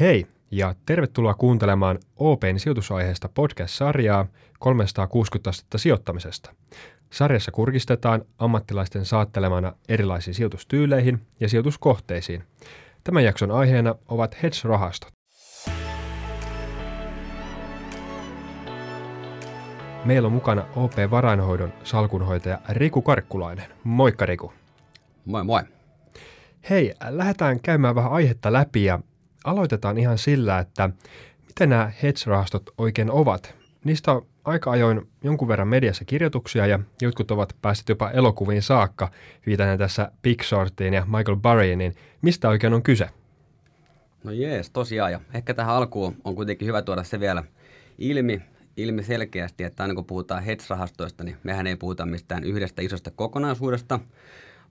Hei ja tervetuloa kuuntelemaan OPn sijoitusaiheesta podcast-sarjaa 360 astetta sijoittamisesta. Sarjassa kurkistetaan ammattilaisten saattelemana erilaisiin sijoitustyyleihin ja sijoituskohteisiin. Tämän jakson aiheena ovat hedge-rahastot. Meillä on mukana OP-varainhoidon salkunhoitaja Riku Karkkulainen. Moikka Riku. Moi moi. Hei, lähdetään käymään vähän aihetta läpi ja aloitetaan ihan sillä, että miten nämä hedge-rahastot oikein ovat. Niistä on aika ajoin jonkun verran mediassa kirjoituksia ja jotkut ovat päässeet jopa elokuviin saakka, viitaten tässä Big Shortiin ja Michael Burryin, niin mistä oikein on kyse? No jees, tosiaan. Ja ehkä tähän alkuun on kuitenkin hyvä tuoda se vielä ilmi, ilmi selkeästi, että aina kun puhutaan hedge-rahastoista, niin mehän ei puhuta mistään yhdestä isosta kokonaisuudesta,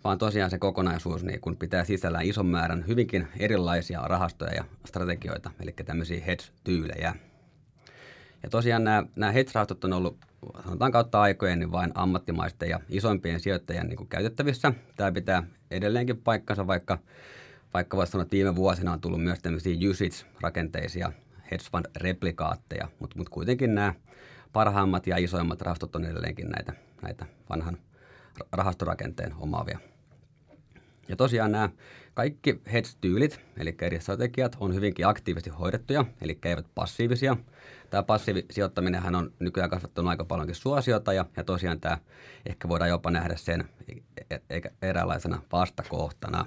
vaan tosiaan se kokonaisuus niin kun pitää sisällään ison määrän hyvinkin erilaisia rahastoja ja strategioita, eli tämmöisiä hedge-tyylejä. Ja tosiaan nämä, nämä hedge-rahastot on ollut sanotaan kautta aikojen niin vain ammattimaisten ja isoimpien sijoittajien niin käytettävissä. Tämä pitää edelleenkin paikkansa, vaikka, vaikka voisi sanoa, että viime vuosina on tullut myös tämmöisiä usage-rakenteisia hedge fund replikaatteja, mutta mut kuitenkin nämä parhaimmat ja isoimmat rahastot on edelleenkin näitä, näitä vanhan rahastorakenteen omaavia. Ja tosiaan nämä kaikki hedge-tyylit, eli eri strategiat, on hyvinkin aktiivisesti hoidettuja, eli eivät passiivisia. Tämä passiivisijoittaminenhan on nykyään kasvattanut aika paljonkin suosiota, ja, ja tosiaan tämä ehkä voidaan jopa nähdä sen e, e, eräänlaisena vastakohtana.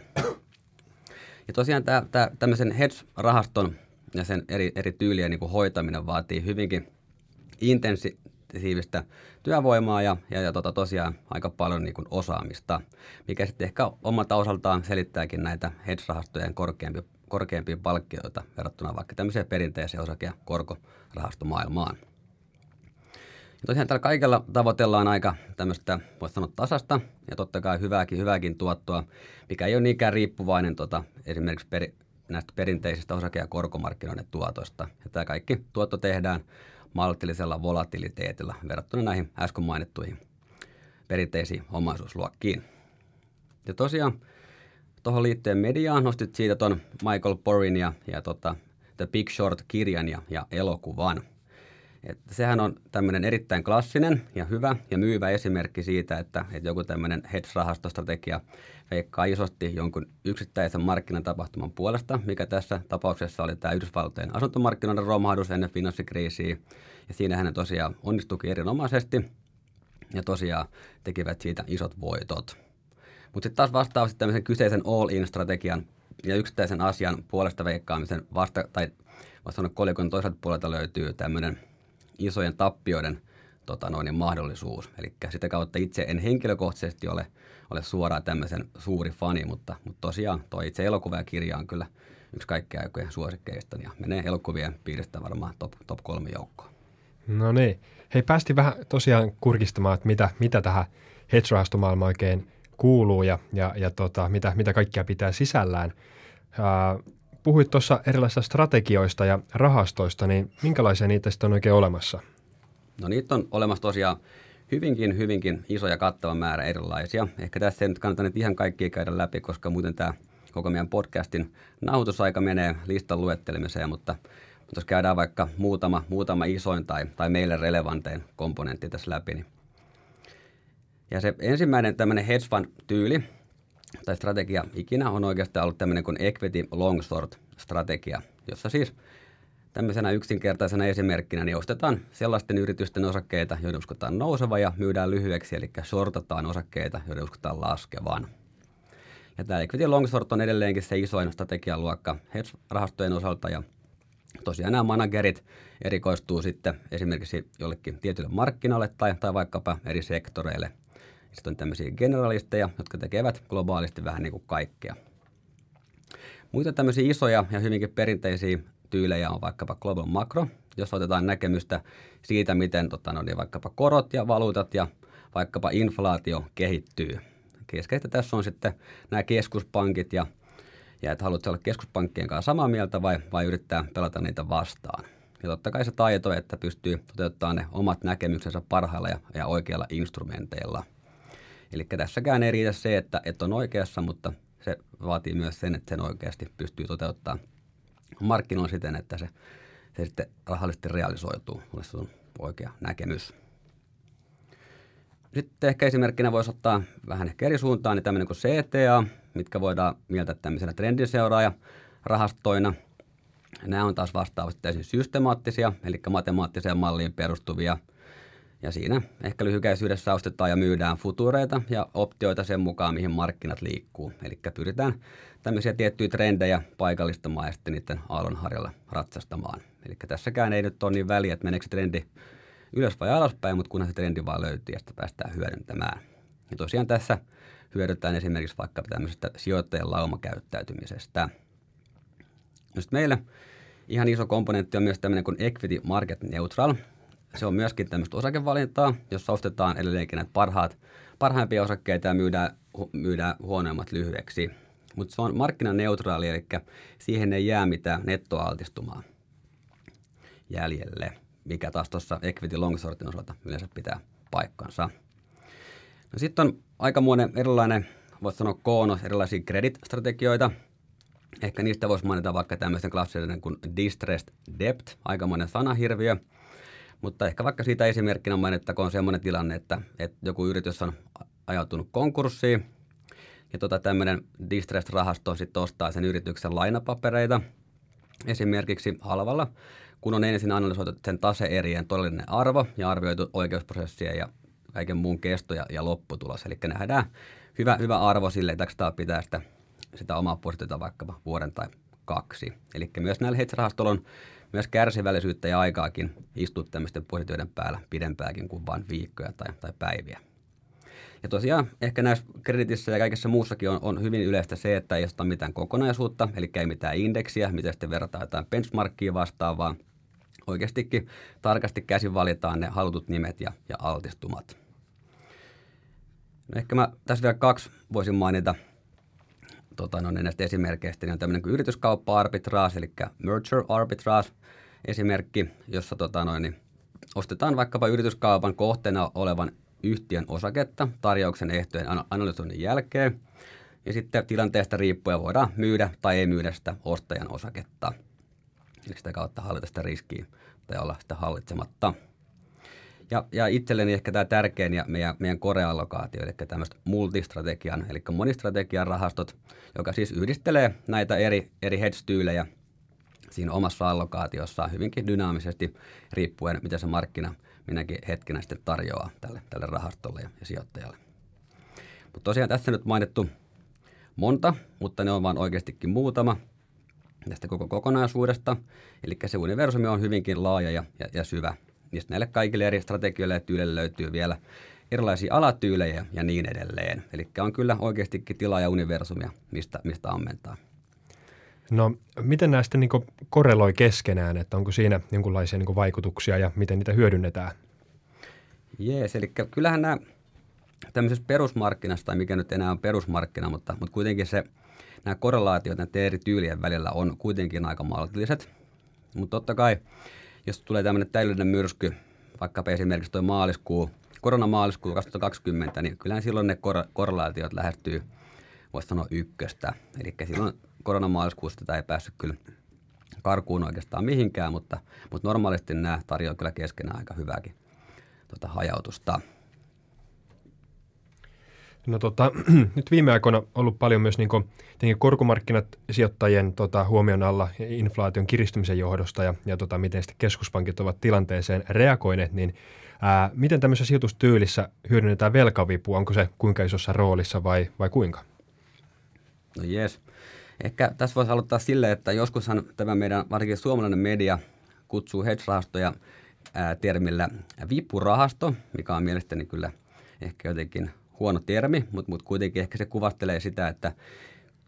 Ja tosiaan tämä, tämä tämmöisen hedge-rahaston ja sen eri, eri tyylien niin kuin hoitaminen vaatii hyvinkin intensi, intensiivistä työvoimaa ja, ja, ja tota, tosiaan aika paljon niin kuin osaamista, mikä sitten ehkä omalta osaltaan selittääkin näitä hedge-rahastojen korkeampia, korkeampia palkkioita verrattuna vaikka tämmöiseen perinteiseen osake- ja korkorahastomaailmaan. Ja tosiaan tällä kaikella tavoitellaan aika tämmöistä, voisi sanoa tasasta ja totta kai hyvääkin, hyvääkin tuottoa, mikä ei ole niinkään riippuvainen tota, esimerkiksi peri, näistä perinteisistä osake- ja korkomarkkinoiden tuotosta. Ja tämä kaikki tuotto tehdään maltillisella volatiliteetilla verrattuna näihin äsken mainittuihin perinteisiin omaisuusluokkiin. Ja tosiaan tuohon liittyen mediaan nostit siitä tuon Michael Porin ja, ja tota, The Big Short-kirjan ja, ja elokuvan. Et sehän on tämmöinen erittäin klassinen ja hyvä ja myyvä esimerkki siitä, että, että joku tämmöinen hedge-rahastostrategia veikkaa isosti jonkun yksittäisen markkinatapahtuman puolesta, mikä tässä tapauksessa oli tämä Yhdysvaltojen asuntomarkkinoiden romahdus ennen finanssikriisiä. Ja siinähän ne tosiaan onnistuikin erinomaisesti ja tosiaan tekivät siitä isot voitot. Mutta sitten taas vastaavasti tämmöisen kyseisen all-in-strategian ja yksittäisen asian puolesta veikkaamisen vasta, tai vasta kolikon toiselta puolelta löytyy tämmöinen isojen tappioiden tota noin, mahdollisuus. Eli sitä kautta itse en henkilökohtaisesti ole, ole suoraan tämmöisen suuri fani, mutta, mutta tosiaan tuo itse elokuva ja kirja on kyllä yksi kaikkea aikojen suosikkeista ja menee elokuvien piiristä varmaan top, top kolme joukkoon. No niin. Hei, päästiin vähän tosiaan kurkistamaan, että mitä, mitä tähän hedge oikein kuuluu ja, ja, ja tota, mitä, mitä kaikkia pitää sisällään. Ää, puhuit tuossa erilaisista strategioista ja rahastoista, niin minkälaisia niitä sitten on oikein olemassa? No niitä on olemassa tosiaan hyvinkin, hyvinkin iso ja kattava määrä erilaisia. Ehkä tässä ei nyt kannata nyt ihan kaikkia käydä läpi, koska muuten tämä koko meidän podcastin nauhoitusaika menee listan luettelemiseen, mutta, jos käydään vaikka muutama, muutama isoin tai, tai meille relevantein komponentti tässä läpi, niin ja se ensimmäinen tämmöinen hedge fund-tyyli tai strategia ikinä on oikeastaan ollut tämmöinen kuin equity long short strategia, jossa siis – Tämmöisenä yksinkertaisena esimerkkinä niin ostetaan sellaisten yritysten osakkeita, joiden uskotaan nouseva ja myydään lyhyeksi, eli shortataan osakkeita, joiden uskotaan laskevan. Ja tämä equity long short on edelleenkin se isoin strategialuokka hedge-rahastojen osalta ja tosiaan nämä managerit erikoistuu sitten esimerkiksi jollekin tietylle markkinalle tai, tai vaikkapa eri sektoreille. Sitten on tämmöisiä generalisteja, jotka tekevät globaalisti vähän niin kuin kaikkea. Muita tämmöisiä isoja ja hyvinkin perinteisiä tyylejä on vaikkapa Global Macro, jos otetaan näkemystä siitä, miten tota, no, niin vaikkapa korot ja valuutat ja vaikkapa inflaatio kehittyy. Keskeistä tässä on sitten nämä keskuspankit ja, ja että haluatko olla keskuspankkien kanssa samaa mieltä vai, vai yrittää pelata niitä vastaan. Ja totta kai se taito, että pystyy toteuttamaan ne omat näkemyksensä parhailla ja, ja oikeilla instrumenteilla. Eli tässäkään ei riitä se, että, että on oikeassa, mutta se vaatii myös sen, että sen oikeasti pystyy toteuttamaan markkinoilla siten, että se, se sitten rahallisesti realisoituu. Olisi on oikea näkemys. Sitten ehkä esimerkkinä voisi ottaa vähän ehkä eri suuntaan, niin tämmöinen kuin CTA, mitkä voidaan mieltää tämmöisenä trendinseuraaja rahastoina. Nämä on taas vastaavasti täysin systemaattisia, eli matemaattiseen malliin perustuvia. Ja siinä ehkä lyhykäisyydessä ostetaan ja myydään futureita ja optioita sen mukaan, mihin markkinat liikkuu. Eli pyritään tämmöisiä tiettyjä trendejä paikallistamaan ja sitten niiden aallonharjalla ratsastamaan. Eli tässäkään ei nyt ole niin väliä, että meneekö se trendi ylös vai alaspäin, mutta kunhan se trendi vaan löytyy ja sitä päästään hyödyntämään. Ja tosiaan tässä hyödytään esimerkiksi vaikka tämmöisestä sijoittajien laumakäyttäytymisestä. No meillä ihan iso komponentti on myös tämmöinen kuin Equity Market Neutral. Se on myöskin tämmöistä osakevalintaa, jossa ostetaan edelleenkin näitä parhaat, parhaimpia osakkeita ja myydään, myydään huonoimmat lyhyeksi. Mutta se on markkinaneutraali, eli siihen ei jää mitään nettoaltistumaa jäljelle mikä taas tuossa equity long shortin osalta yleensä pitää paikkansa. No sitten on aikamoinen erilainen, voisi sanoa koonos, erilaisia credit-strategioita. Ehkä niistä voisi mainita vaikka tämmöisen klassisen kuin distressed debt, aikamoinen sanahirviö. Mutta ehkä vaikka siitä esimerkkinä mainittakoon semmoinen tilanne, että, että joku yritys on ajautunut konkurssiin ja tota tämmöinen distressed-rahasto sitten ostaa sen yrityksen lainapapereita esimerkiksi halvalla kun on ensin analysoitu sen taseerien todellinen arvo ja arvioitu oikeusprosessia ja kaiken muun kesto ja, ja lopputulos. Eli nähdään hyvä, hyvä arvo sille, että tämä pitää sitä, sitä omaa positiota vaikkapa vuoden tai kaksi. Eli myös näillä hedge-rahastoilla on myös kärsivällisyyttä ja aikaakin istua tämmöisten positioiden päällä pidempääkin kuin vain viikkoja tai, tai päiviä. Ja tosiaan ehkä näissä kreditissä ja kaikessa muussakin on, on hyvin yleistä se, että ei osteta mitään kokonaisuutta, eli ei mitään indeksiä, mitä sitten verrataan jotain benchmarkkia vastaavaan, oikeastikin tarkasti käsin valitaan ne halutut nimet ja, ja altistumat. No ehkä mä tässä vielä kaksi voisin mainita tota, no, näistä esimerkkeistä. Niin on tämmöinen kuin yrityskauppa arbitrage, eli merger arbitrage esimerkki, jossa tota, no, niin ostetaan vaikkapa yrityskaupan kohteena olevan yhtiön osaketta tarjouksen ehtojen analysoinnin jälkeen. Ja sitten tilanteesta riippuen voidaan myydä tai ei myydä sitä ostajan osaketta – Eli sitä kautta hallita sitä riskiä tai olla sitä hallitsematta. Ja, ja itselleni ehkä tämä tärkein ja meidän, meidän koreallokaatio, eli tämmöistä multistrategian, eli monistrategian rahastot, joka siis yhdistelee näitä eri, eri hedge-tyylejä siinä omassa allokaatiossaan hyvinkin dynaamisesti, riippuen mitä se markkina minäkin hetkenä sitten tarjoaa tälle, tälle rahastolle ja, ja sijoittajalle. Mutta tosiaan tässä nyt mainittu monta, mutta ne on vain oikeastikin muutama – tästä koko kokonaisuudesta. Eli se universumi on hyvinkin laaja ja, ja, ja syvä. Niistä näille kaikille eri strategioille ja tyyleille löytyy vielä erilaisia alatyylejä ja niin edelleen. Eli on kyllä oikeastikin tilaa ja universumia, mistä, mistä ammentaa. No, miten näistä niin korreloi keskenään, että onko siinä jonkinlaisia niin vaikutuksia ja miten niitä hyödynnetään? Jees, eli kyllähän nämä tämmöisessä perusmarkkinassa, tai mikä nyt enää on perusmarkkina, mutta, mutta kuitenkin se – nämä korrelaatiot näiden eri tyylien välillä on kuitenkin aika maltilliset. Mutta totta kai, jos tulee tämmöinen täydellinen myrsky, vaikkapa esimerkiksi tuo maaliskuu, koronamaaliskuu 2020, niin kyllähän silloin ne kor- korrelaatiot lähestyy, voisi sanoa ykköstä. Eli silloin koronamaaliskuusta tämä ei päässyt kyllä karkuun oikeastaan mihinkään, mutta, mutta normaalisti nämä tarjoavat kyllä keskenään aika hyvääkin tuota hajautusta. No tota, nyt viime aikoina ollut paljon myös niin kuin, korkomarkkinat sijoittajien tota, huomion alla inflaation kiristymisen johdosta ja, ja tota, miten sitten keskuspankit ovat tilanteeseen reagoineet, niin ää, miten tämmöisessä sijoitustyylissä hyödynnetään velkavipua? Onko se kuinka isossa roolissa vai, vai kuinka? No jes. Ehkä tässä voisi aloittaa silleen, että joskushan tämä meidän varsinkin suomalainen media kutsuu hedge-rahastoja termillä vipurahasto, mikä on mielestäni kyllä ehkä jotenkin huono termi, mutta, mutta kuitenkin ehkä se kuvastelee sitä, että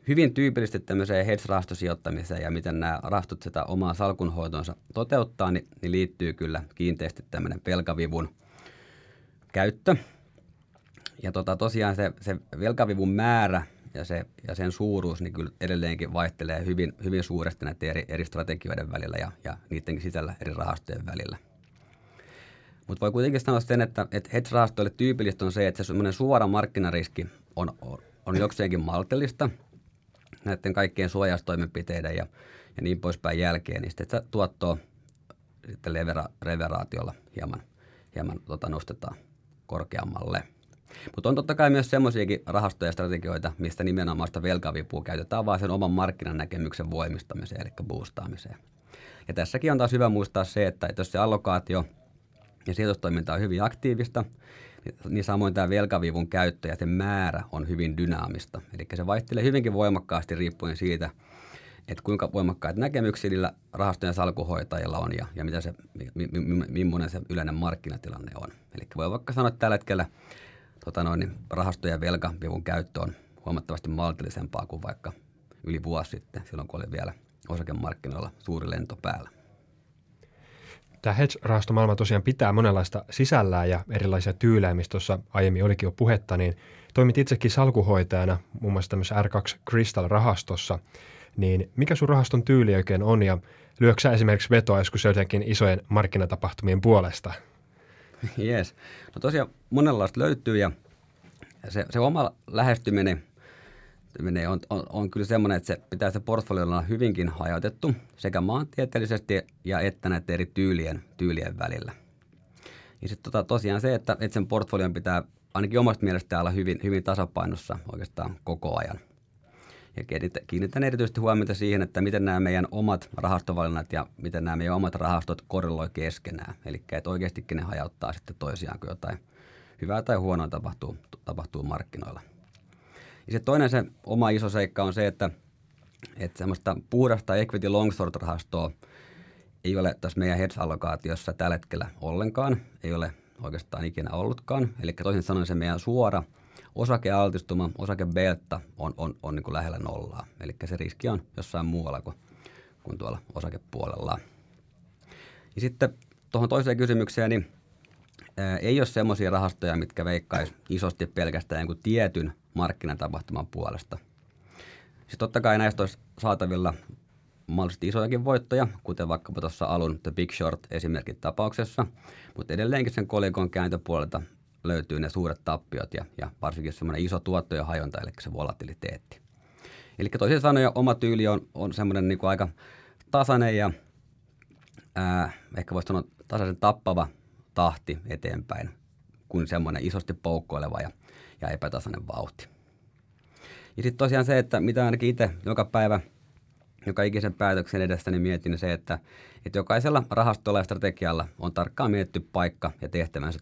hyvin tyypillisesti tämmöiseen hedge-rahastosijoittamiseen ja miten nämä rahastot sitä omaa salkunhoitonsa toteuttaa, niin, niin liittyy kyllä kiinteästi tämmöinen velkavivun käyttö. Ja tota, tosiaan se, se velkavivun määrä ja, se, ja sen suuruus niin kyllä edelleenkin vaihtelee hyvin, hyvin suuresti näiden eri, eri strategioiden välillä ja, ja niidenkin sisällä eri rahastojen välillä. Mutta voi kuitenkin sanoa sen, että, että hedge-rahastoille tyypillistä on se, että se semmoinen suora markkinariski on, on, on jokseenkin maltillista näiden kaikkien suojaustoimenpiteiden ja, ja niin poispäin jälkeen, niin sitten tuottoa sitten levera, reveraatiolla hieman, hieman tota, nostetaan korkeammalle. Mutta on totta kai myös semmoisiakin rahastoja ja strategioita, mistä nimenomaan sitä velkavipua käytetään vaan sen oman markkinan näkemyksen voimistamiseen, eli boostaamiseen. Ja tässäkin on taas hyvä muistaa se, että jos se allokaatio ja sijoitustoiminta on hyvin aktiivista, niin, samoin tämä velkavivun käyttö ja sen määrä on hyvin dynaamista. Eli se vaihtelee hyvinkin voimakkaasti riippuen siitä, että kuinka voimakkaat näkemyksiä niillä rahastojen salkuhoitajilla on ja, ja mitä se, mi, mi, millainen se yleinen markkinatilanne on. Eli voi vaikka sanoa, että tällä hetkellä tota noin, niin rahastojen velkavivun käyttö on huomattavasti maltillisempaa kuin vaikka yli vuosi sitten, silloin kun oli vielä osakemarkkinoilla suuri lento päällä. Tämä hedge-rahastomaailma tosiaan pitää monenlaista sisällään ja erilaisia tyylejä, mistä tuossa aiemmin olikin jo puhetta, niin toimit itsekin salkuhoitajana muun muassa tämmöisessä R2 Crystal-rahastossa. Niin mikä sun rahaston tyyli oikein on ja lyöksä esimerkiksi vetoa joskus jotenkin isojen markkinatapahtumien puolesta? Jees. No tosiaan monenlaista löytyy ja se, se oma lähestyminen on, on, on kyllä semmoinen, että se pitää se portfolio olla hyvinkin hajautettu sekä maantieteellisesti ja että näiden eri tyylien, tyylien välillä. Ja sitten tota, tosiaan se, että, että sen portfolion pitää ainakin omasta mielestä olla hyvin, hyvin tasapainossa oikeastaan koko ajan. Ja kiinnitän erityisesti huomiota siihen, että miten nämä meidän omat rahastovalinnat ja miten nämä meidän omat rahastot korreloi keskenään. Eli että oikeastikin ne hajauttaa sitten toisiaan, kun jotain hyvää tai huonoa tapahtuu, tapahtuu markkinoilla. Ja sitten toinen se oma iso seikka on se, että, että semmoista puhdasta equity long short rahastoa ei ole tässä meidän hedge-allokaatiossa tällä hetkellä ollenkaan. Ei ole oikeastaan ikinä ollutkaan. Eli toisin sanoen se meidän suora osakealtistuma, osakebelta on, on, on niin kuin lähellä nollaa. Eli se riski on jossain muualla kuin, kuin tuolla osakepuolella. Ja sitten tuohon toiseen kysymykseen, niin ei ole semmoisia rahastoja, mitkä veikkaisi isosti pelkästään tietyn markkinatapahtuman puolesta. Siis totta kai näistä olisi saatavilla mahdollisesti isojakin voittoja, kuten vaikkapa tuossa alun The Big Short esimerkin tapauksessa, mutta edelleenkin sen kolikon kääntöpuolelta löytyy ne suuret tappiot ja, ja varsinkin semmoinen iso tuottojen hajonta, eli se volatiliteetti. Eli toisin sanoen oma tyyli on, on semmoinen niin aika tasainen ja ää, ehkä voisi sanoa tasaisen tappava tahti eteenpäin kuin semmoinen isosti poukkoileva ja ja epätasainen vauhti. Ja sitten tosiaan se, että mitä ainakin itse joka päivä, joka ikisen päätöksen edessä, niin mietin se, että, että jokaisella rahastolla ja strategialla on tarkkaan mietitty paikka ja tehtävänsä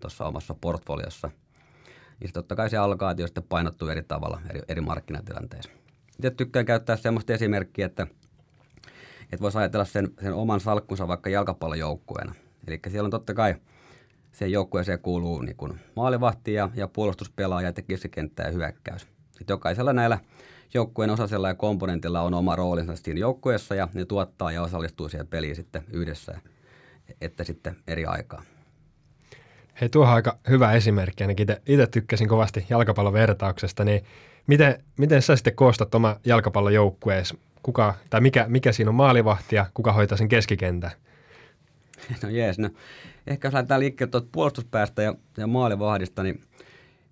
tuossa omassa portfoliossa. Ja sitten totta kai se allokaatio sitten painottuu eri tavalla eri, eri markkinatilanteissa. Itse tykkään käyttää sellaista esimerkkiä, että, että voisi ajatella sen, sen oman salkkunsa vaikka jalkapallojoukkueena. Eli siellä on totta kai – siihen joukkueeseen kuuluu niin kuin maalivahti ja, ja puolustuspelaaja ja keskikenttä ja hyökkäys. Sitten jokaisella näillä joukkueen osasella ja komponentilla on oma roolinsa siinä joukkueessa ja ne tuottaa ja osallistuu siihen peliin sitten yhdessä, että sitten eri aikaa. Hei, tuo aika hyvä esimerkki. Ainakin itse tykkäsin kovasti jalkapallovertauksesta, niin miten, miten sä sitten koostat oma jalkapallojoukkueesi? Kuka, tai mikä, mikä siinä on maalivahti ja kuka hoitaa sen keskikentän? No jees, no ehkä jos lähdetään liikkeelle tuolta puolustuspäästä ja, ja maalivahdista, niin,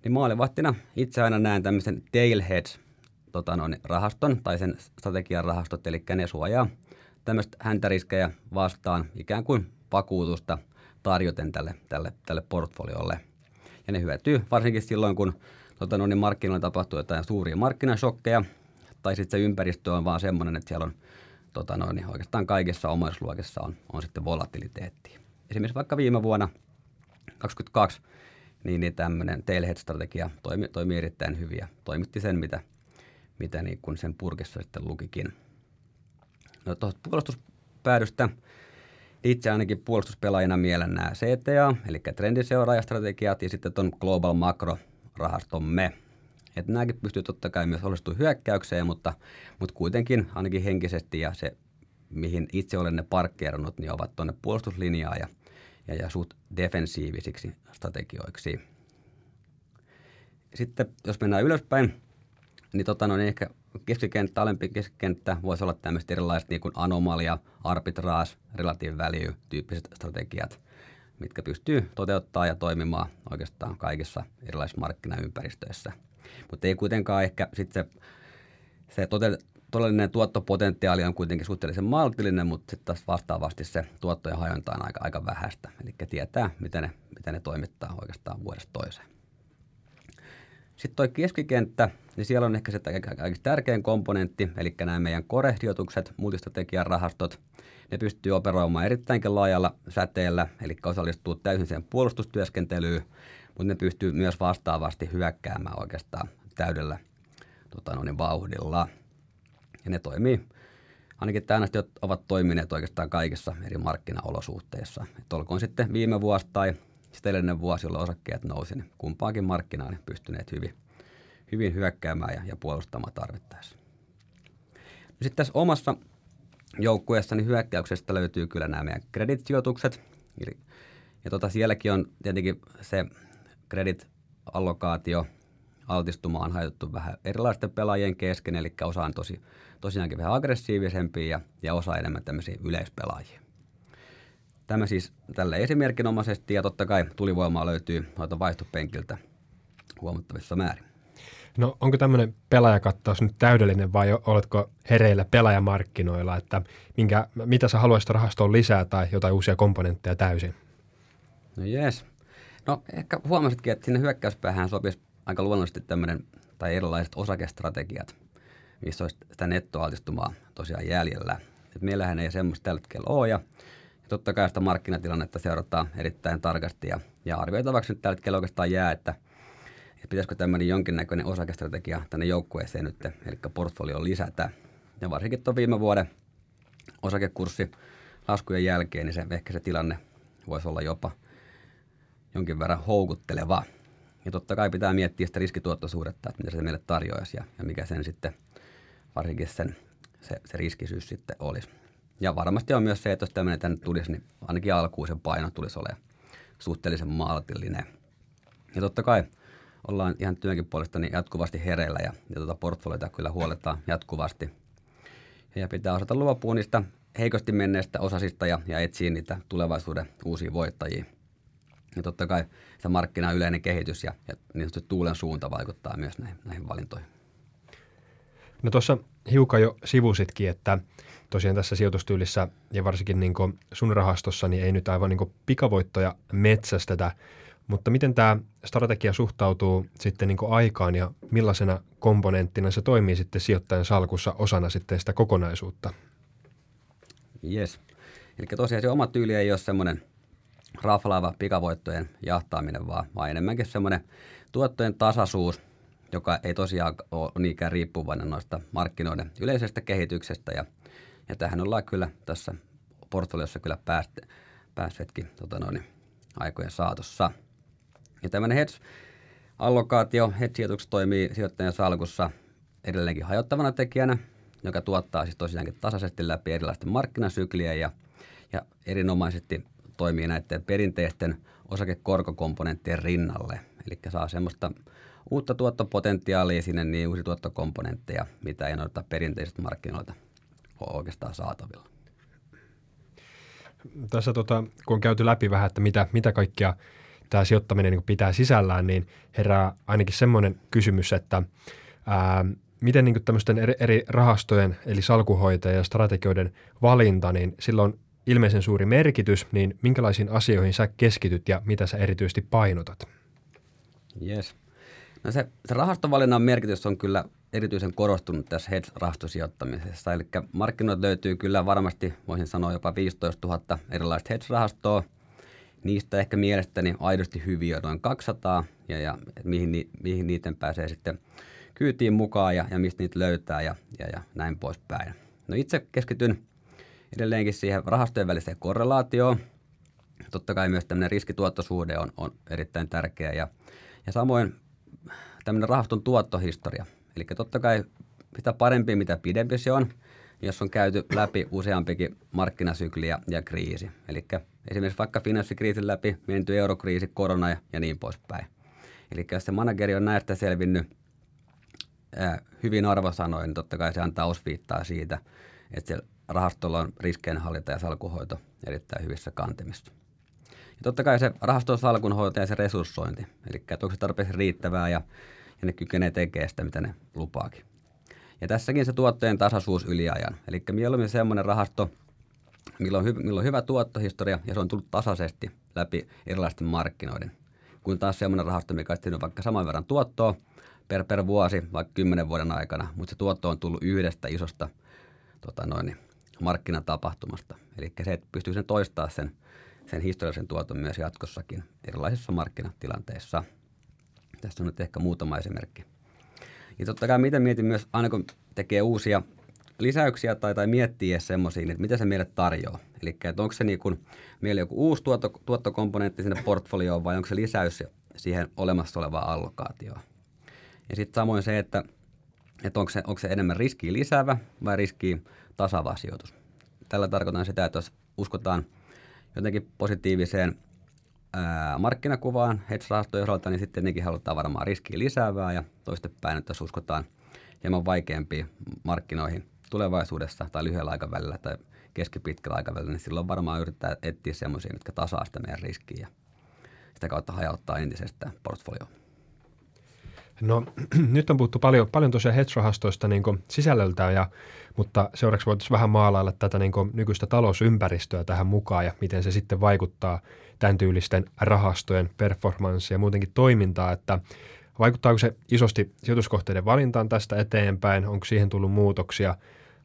niin maalivahtina itse aina näen tämmöisen tailheads tota noin, rahaston tai sen strategian rahastot, eli ne suojaa tämmöistä häntäriskejä vastaan ikään kuin vakuutusta tarjoten tälle, tälle, tälle portfoliolle. Ja ne hyötyy varsinkin silloin, kun tota noin, markkinoilla tapahtuu jotain suuria markkinashokkeja, tai sitten se ympäristö on vaan semmoinen, että siellä on tota noin, niin oikeastaan kaikissa omaisuusluokissa on, on sitten volatiliteettia esimerkiksi vaikka viime vuonna 2022, niin, niin tämmöinen tailhead-strategia toimi, toimi erittäin hyvin ja toimitti sen, mitä, mitä niin kuin sen purkissa sitten lukikin. No tuosta puolustuspäädystä itse ainakin puolustuspelaajana mielen nämä CTA, eli trendiseuraajastrategiat ja sitten tuon Global Macro-rahastomme. Että nämäkin pystyy totta kai myös osallistumaan hyökkäykseen, mutta, mutta kuitenkin ainakin henkisesti ja se, mihin itse olen ne parkkeerannut, niin ovat tuonne puolustuslinjaan ja ja, ja suht defensiivisiksi strategioiksi. Sitten jos mennään ylöspäin, niin, tota, no, niin ehkä keskikenttä, alempi keskikenttä voisi olla tämmöiset erilaiset niin kuin anomalia, arbitraas, relative value tyyppiset strategiat, mitkä pystyy toteuttaa ja toimimaan oikeastaan kaikissa erilaisissa markkinaympäristöissä. Mutta ei kuitenkaan ehkä sitten se, se tote, todellinen tuottopotentiaali on kuitenkin suhteellisen maltillinen, mutta sitten taas vastaavasti se tuottojen hajonta on aika, aika vähäistä. Eli tietää, miten ne, miten ne toimittaa oikeastaan vuodesta toiseen. Sitten tuo keskikenttä, niin siellä on ehkä se kaikista tärkein komponentti, eli nämä meidän korehdijoitukset, multistrategian rahastot. Ne pystyy operoimaan erittäinkin laajalla säteellä, eli osallistuu täysin siihen puolustustyöskentelyyn, mutta ne pystyy myös vastaavasti hyökkäämään oikeastaan täydellä tota, no niin, vauhdilla. Ja ne toimii, ainakin tähän asti ovat toimineet oikeastaan kaikissa eri markkinaolosuhteissa. Et olkoon sitten viime vuosi tai sitten vuosi, jolloin osakkeet nousi, niin kumpaakin markkinaan niin pystyneet hyvin, hyvin hyökkäämään ja, ja puolustamaan tarvittaessa. No sitten tässä omassa joukkueessani hyökkäyksestä löytyy kyllä nämä meidän kreditsijoitukset. Ja tota, sielläkin on tietenkin se kredit-allokaatio altistumaan hajottu vähän erilaisten pelaajien kesken, eli osa on tosi, tosiaankin vähän aggressiivisempia ja, ja osa enemmän tämmöisiä yleispelaajia. Tämä siis tällä esimerkinomaisesti ja totta kai tulivoimaa löytyy noita vaihtopenkiltä huomattavissa määrin. No onko tämmöinen pelaajakattaus nyt täydellinen vai oletko hereillä pelaajamarkkinoilla, että minkä, mitä sä haluaisit rahastoon lisää tai jotain uusia komponentteja täysin? No jees. No ehkä huomasitkin, että sinne hyökkäyspäähän sopisi aika luonnollisesti tämmöinen tai erilaiset osakestrategiat, missä olisi sitä nettoaltistumaa tosiaan jäljellä. Et meillähän ei semmoista tällä hetkellä ole ja totta kai sitä markkinatilannetta seurataan erittäin tarkasti ja, ja arvioitavaksi nyt tällä hetkellä oikeastaan jää, että, että pitäisikö tämmöinen jonkinnäköinen osakestrategia tänne joukkueeseen nyt, eli portfolio lisätä. Ja varsinkin tuon viime vuoden osakekurssi laskujen jälkeen, niin se, ehkä se tilanne voisi olla jopa jonkin verran houkutteleva. Ja totta kai pitää miettiä sitä riskituottosuhdetta, että mitä se meille tarjoaisi ja, ja mikä sen sitten, varsinkin sen, se, se riskisyys sitten olisi. Ja varmasti on myös se, että jos tämmöinen tänne tulisi, niin ainakin alkuun sen paino tulisi olemaan suhteellisen maltillinen. Ja totta kai ollaan ihan työnkin puolesta niin jatkuvasti hereillä ja, ja tuota portfolioita kyllä huoletaan jatkuvasti. Ja pitää osata luopua niistä heikosti menneistä osasista ja, ja etsiä niitä tulevaisuuden uusia voittajia. Ja totta kai se markkina yleinen kehitys ja, ja niin tuulen suunta vaikuttaa myös näihin, näihin valintoihin. No tuossa hiukan jo sivusitkin, että tosiaan tässä sijoitustyylissä ja varsinkin niin sun rahastossa niin ei nyt aivan niin pikavoittoja metsästetä, mutta miten tämä strategia suhtautuu sitten niin aikaan ja millaisena komponenttina se toimii sitten sijoittajan salkussa osana sitten sitä kokonaisuutta? Yes. Eli tosiaan se oma tyyli ei ole semmoinen raflaava pikavoittojen jahtaaminen, vaan, vaan enemmänkin semmoinen tuottojen tasaisuus, joka ei tosiaan ole niinkään riippuvainen noista markkinoiden yleisestä kehityksestä. Ja, ja tähän ollaan kyllä tässä portfoliossa kyllä pääst, päässeetkin tota noin, aikojen saatossa. Ja tämmöinen hedge-allokaatio, hedge toimii sijoittajan salkussa edelleenkin hajottavana tekijänä, joka tuottaa siis tosiaankin tasaisesti läpi erilaisten markkinasyklien ja, ja erinomaisesti toimii näiden perinteisten osakekorkokomponenttien rinnalle. Eli saa semmoista uutta tuottopotentiaalia sinne, niin uusi tuottokomponentteja, mitä ei noita perinteisistä markkinoilta ole oikeastaan saatavilla. Tässä tota, kun on käyty läpi vähän, että mitä, mitä kaikkia tämä sijoittaminen niin pitää sisällään, niin herää ainakin semmoinen kysymys, että ää, miten niin tämmöisten eri, eri rahastojen, eli salkuhoitajien ja strategioiden valinta, niin silloin ilmeisen suuri merkitys, niin minkälaisiin asioihin sä keskityt ja mitä sä erityisesti painotat? Yes. No se, se rahastovalinnan merkitys on kyllä erityisen korostunut tässä hedge-rahastosijoittamisessa. Eli markkinoilta löytyy kyllä varmasti, voisin sanoa jopa 15 000 erilaista hedge-rahastoa. Niistä ehkä mielestäni aidosti hyviä noin 200 ja, ja mihin, mihin niiden pääsee sitten kyytiin mukaan ja, ja mistä niitä löytää ja, ja, ja näin poispäin. No itse keskityn edelleenkin siihen rahastojen väliseen korrelaatioon. Totta kai myös tämmöinen riskituottosuhde on, on erittäin tärkeä ja, ja samoin tämmöinen rahaston tuottohistoria. Eli totta kai sitä parempi, mitä pidempi se on, jos on käyty läpi useampikin markkinasykli ja, ja kriisi. Eli esimerkiksi vaikka finanssikriisin läpi menty eurokriisi, korona ja, ja niin poispäin. Eli jos se manageri on näistä selvinnyt ää, hyvin arvosanoin, niin totta kai se antaa osviittaa siitä, että se rahastolla on riskeenhallinta ja salkuhoito erittäin hyvissä kantimissa. Ja totta kai se rahaston salkunhoito ja se resurssointi, eli onko se tarpeeksi riittävää ja, ja ne kykenee tekemään sitä, mitä ne lupaakin. Ja tässäkin se tuottojen tasaisuus yli ajan. Eli mieluummin semmoinen rahasto, millä on, hy- millä on hyvä tuottohistoria ja se on tullut tasaisesti läpi erilaisten markkinoiden. Kun taas semmoinen rahasto, mikä on vaikka saman verran tuottoa per, per vuosi, vaikka kymmenen vuoden aikana, mutta se tuotto on tullut yhdestä isosta tota noin, markkinatapahtumasta. Eli se, että pystyy sen toistaa sen, sen historiallisen tuoton myös jatkossakin erilaisissa markkinatilanteissa. Tässä on nyt ehkä muutama esimerkki. Ja totta kai miten mietin myös, aina kun tekee uusia lisäyksiä tai, tai miettii semmoisia, että mitä se meille tarjoaa. Eli onko se niin kuin, meillä joku uusi tuotto, tuottokomponentti sinne portfolioon vai onko se lisäys siihen olemassa olevaan allokaatioon. Ja sitten samoin se, että, että onko, se, onko se enemmän riskiä lisäävä vai riskiä tasava sijoitus. Tällä tarkoitan sitä, että jos uskotaan jotenkin positiiviseen ää, markkinakuvaan hedge-rahastojen osalta, niin sitten tietenkin halutaan varmaan riskiä lisäävää ja toistepäin, että jos uskotaan hieman vaikeampiin markkinoihin tulevaisuudessa tai lyhyellä aikavälillä tai keskipitkällä aikavälillä, niin silloin varmaan yrittää etsiä semmoisia, mitkä tasaa sitä meidän riskiä ja sitä kautta hajauttaa entisestään portfolioon. No nyt on puhuttu paljon, paljon tosiaan hedge-rahastoista niin sisällöltään, ja, mutta seuraavaksi voitaisiin vähän maalailla tätä niin nykyistä talousympäristöä tähän mukaan ja miten se sitten vaikuttaa tämän tyylisten rahastojen performanssia ja muutenkin toimintaa, että vaikuttaako se isosti sijoituskohteiden valintaan tästä eteenpäin, onko siihen tullut muutoksia?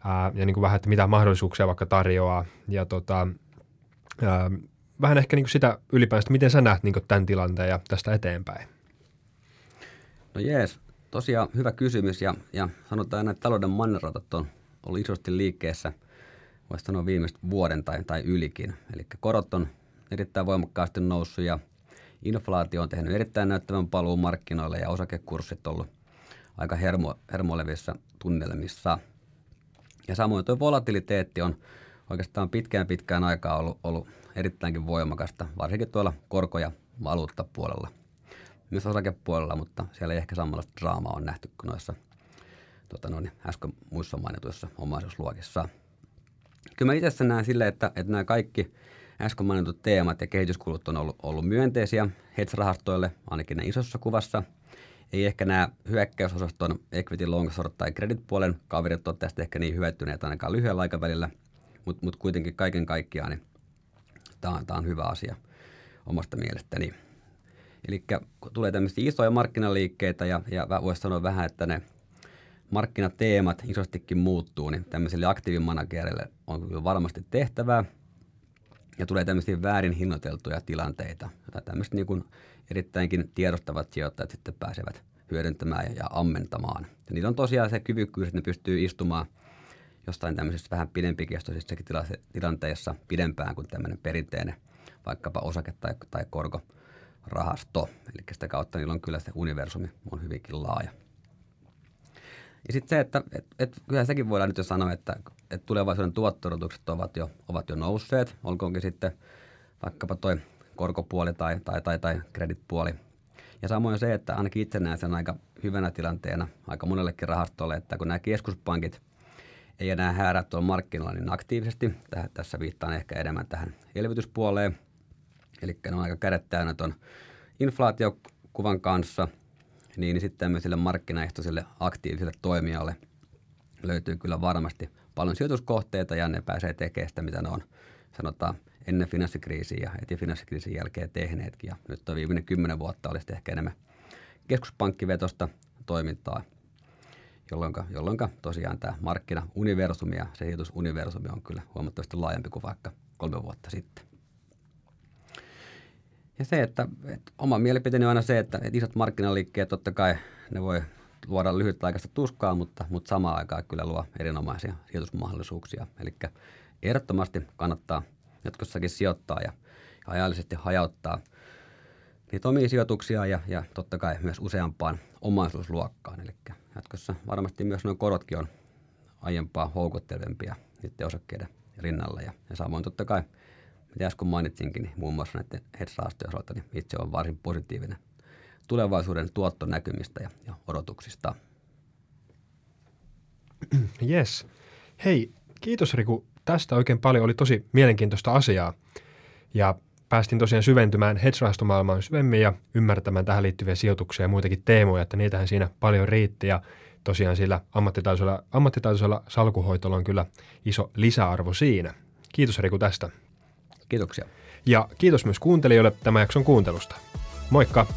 Ää, ja niin kuin vähän, että mitä mahdollisuuksia vaikka tarjoaa? Ja tota, ää, vähän ehkä niin kuin sitä ylipäänsä, miten sä näet niin tämän tilanteen ja tästä eteenpäin? No jees, tosiaan hyvä kysymys ja, ja sanotaan että talouden mannerotat on ollut isosti liikkeessä, voisi sanoa viimeistä vuoden tai, tai ylikin. Eli korot on erittäin voimakkaasti noussut ja inflaatio on tehnyt erittäin näyttävän paluun markkinoille ja osakekurssit ollut aika hermo, hermoilevissa tunnelmissa. Ja samoin tuo volatiliteetti on oikeastaan pitkään pitkään aikaa ollut, ollut erittäinkin voimakasta, varsinkin tuolla korko- ja valuuttapuolella – myös osakepuolella, mutta siellä ei ehkä samanlaista draamaa on nähty kuin noissa tota noin, äsken muissa mainituissa omaisuusluokissa. Kyllä mä itse näen silleen, että, että nämä kaikki äsken mainitut teemat ja kehityskulut on ollut, ollut myönteisiä hedge-rahastoille, ainakin ne isossa kuvassa. Ei ehkä nämä hyökkäysosaston equity long short tai credit-puolen kaverit ole tästä ehkä niin hyötyneet ainakaan lyhyellä aikavälillä, mutta mut kuitenkin kaiken kaikkiaan niin tämä on, on hyvä asia omasta mielestäni. Eli tulee tämmöisiä isoja markkinaliikkeitä ja, ja voisi sanoa vähän, että ne markkinateemat isostikin muuttuu, niin tämmöisille aktiivimanagereille on kyllä varmasti tehtävää. Ja tulee tämmöisiä väärin hinnoiteltuja tilanteita, joita tämmöiset niin kuin erittäinkin tiedostavat sijoittajat sitten pääsevät hyödyntämään ja ammentamaan. Ja niillä on tosiaan se kyvykkyys, että ne pystyy istumaan jostain tämmöisessä vähän pidempikestoisissakin tilanteessa pidempään kuin tämmöinen perinteinen vaikkapa osake tai, tai korko rahasto. Eli sitä kautta niillä on kyllä se universumi on hyvinkin laaja. Ja sitten se, että et, et, kyllä sekin voidaan nyt jo sanoa, että et tulevaisuuden tuottorotukset ovat jo, ovat jo nousseet, olkoonkin sitten vaikkapa toi korkopuoli tai, tai, tai, tai kreditpuoli. Ja samoin se, että ainakin itse näen sen aika hyvänä tilanteena aika monellekin rahastolle, että kun nämä keskuspankit ei enää häärää tuolla markkinoilla niin aktiivisesti, tässä viittaan ehkä enemmän tähän elvytyspuoleen, Eli ne on aika kädet täynnä tuon inflaatiokuvan kanssa, niin sitten tämmöisille markkinaehtoisille aktiivisille toimijoille löytyy kyllä varmasti paljon sijoituskohteita ja ne pääsee tekemään sitä, mitä ne on sanotaan ennen finanssikriisiä ja heti finanssikriisin jälkeen tehneetkin. Ja nyt on viimeinen kymmenen vuotta olisi ehkä enemmän keskuspankkivetosta toimintaa, jolloin, jolloin tosiaan tämä markkinauniversumi ja se sijoitusuniversumi on kyllä huomattavasti laajempi kuin vaikka kolme vuotta sitten. Ja se, että, että oma mielipiteeni on aina se, että, että isot markkinaliikkeet totta kai ne voi luoda lyhytaikaista tuskaa, mutta, mutta samaan aikaan kyllä luo erinomaisia sijoitusmahdollisuuksia. Eli ehdottomasti kannattaa jatkossakin sijoittaa ja, ja ajallisesti hajauttaa niitä omia sijoituksia ja, ja totta kai myös useampaan omaisuusluokkaan. Eli jatkossa varmasti myös nuo korotkin on aiempaa houkuttelevempia niiden osakkeiden rinnalla. Ja, ja samoin totta kai mitä äsken mainitsinkin, niin muun muassa näiden hedge osalta, niin itse on varsin positiivinen tulevaisuuden tuottonäkymistä ja, ja odotuksista. Yes. Hei, kiitos Riku tästä oikein paljon. Oli tosi mielenkiintoista asiaa. Ja päästiin tosiaan syventymään hedge-rahastomaailmaan syvemmin ja ymmärtämään tähän liittyviä sijoituksia ja muitakin teemoja, että niitähän siinä paljon riitti. Ja tosiaan sillä ammattitaitoisella, ammattitaitoisella salkuhoitolla on kyllä iso lisäarvo siinä. Kiitos Riku tästä. Kiitoksia. Ja kiitos myös kuuntelijoille tämän jakson kuuntelusta. Moikka!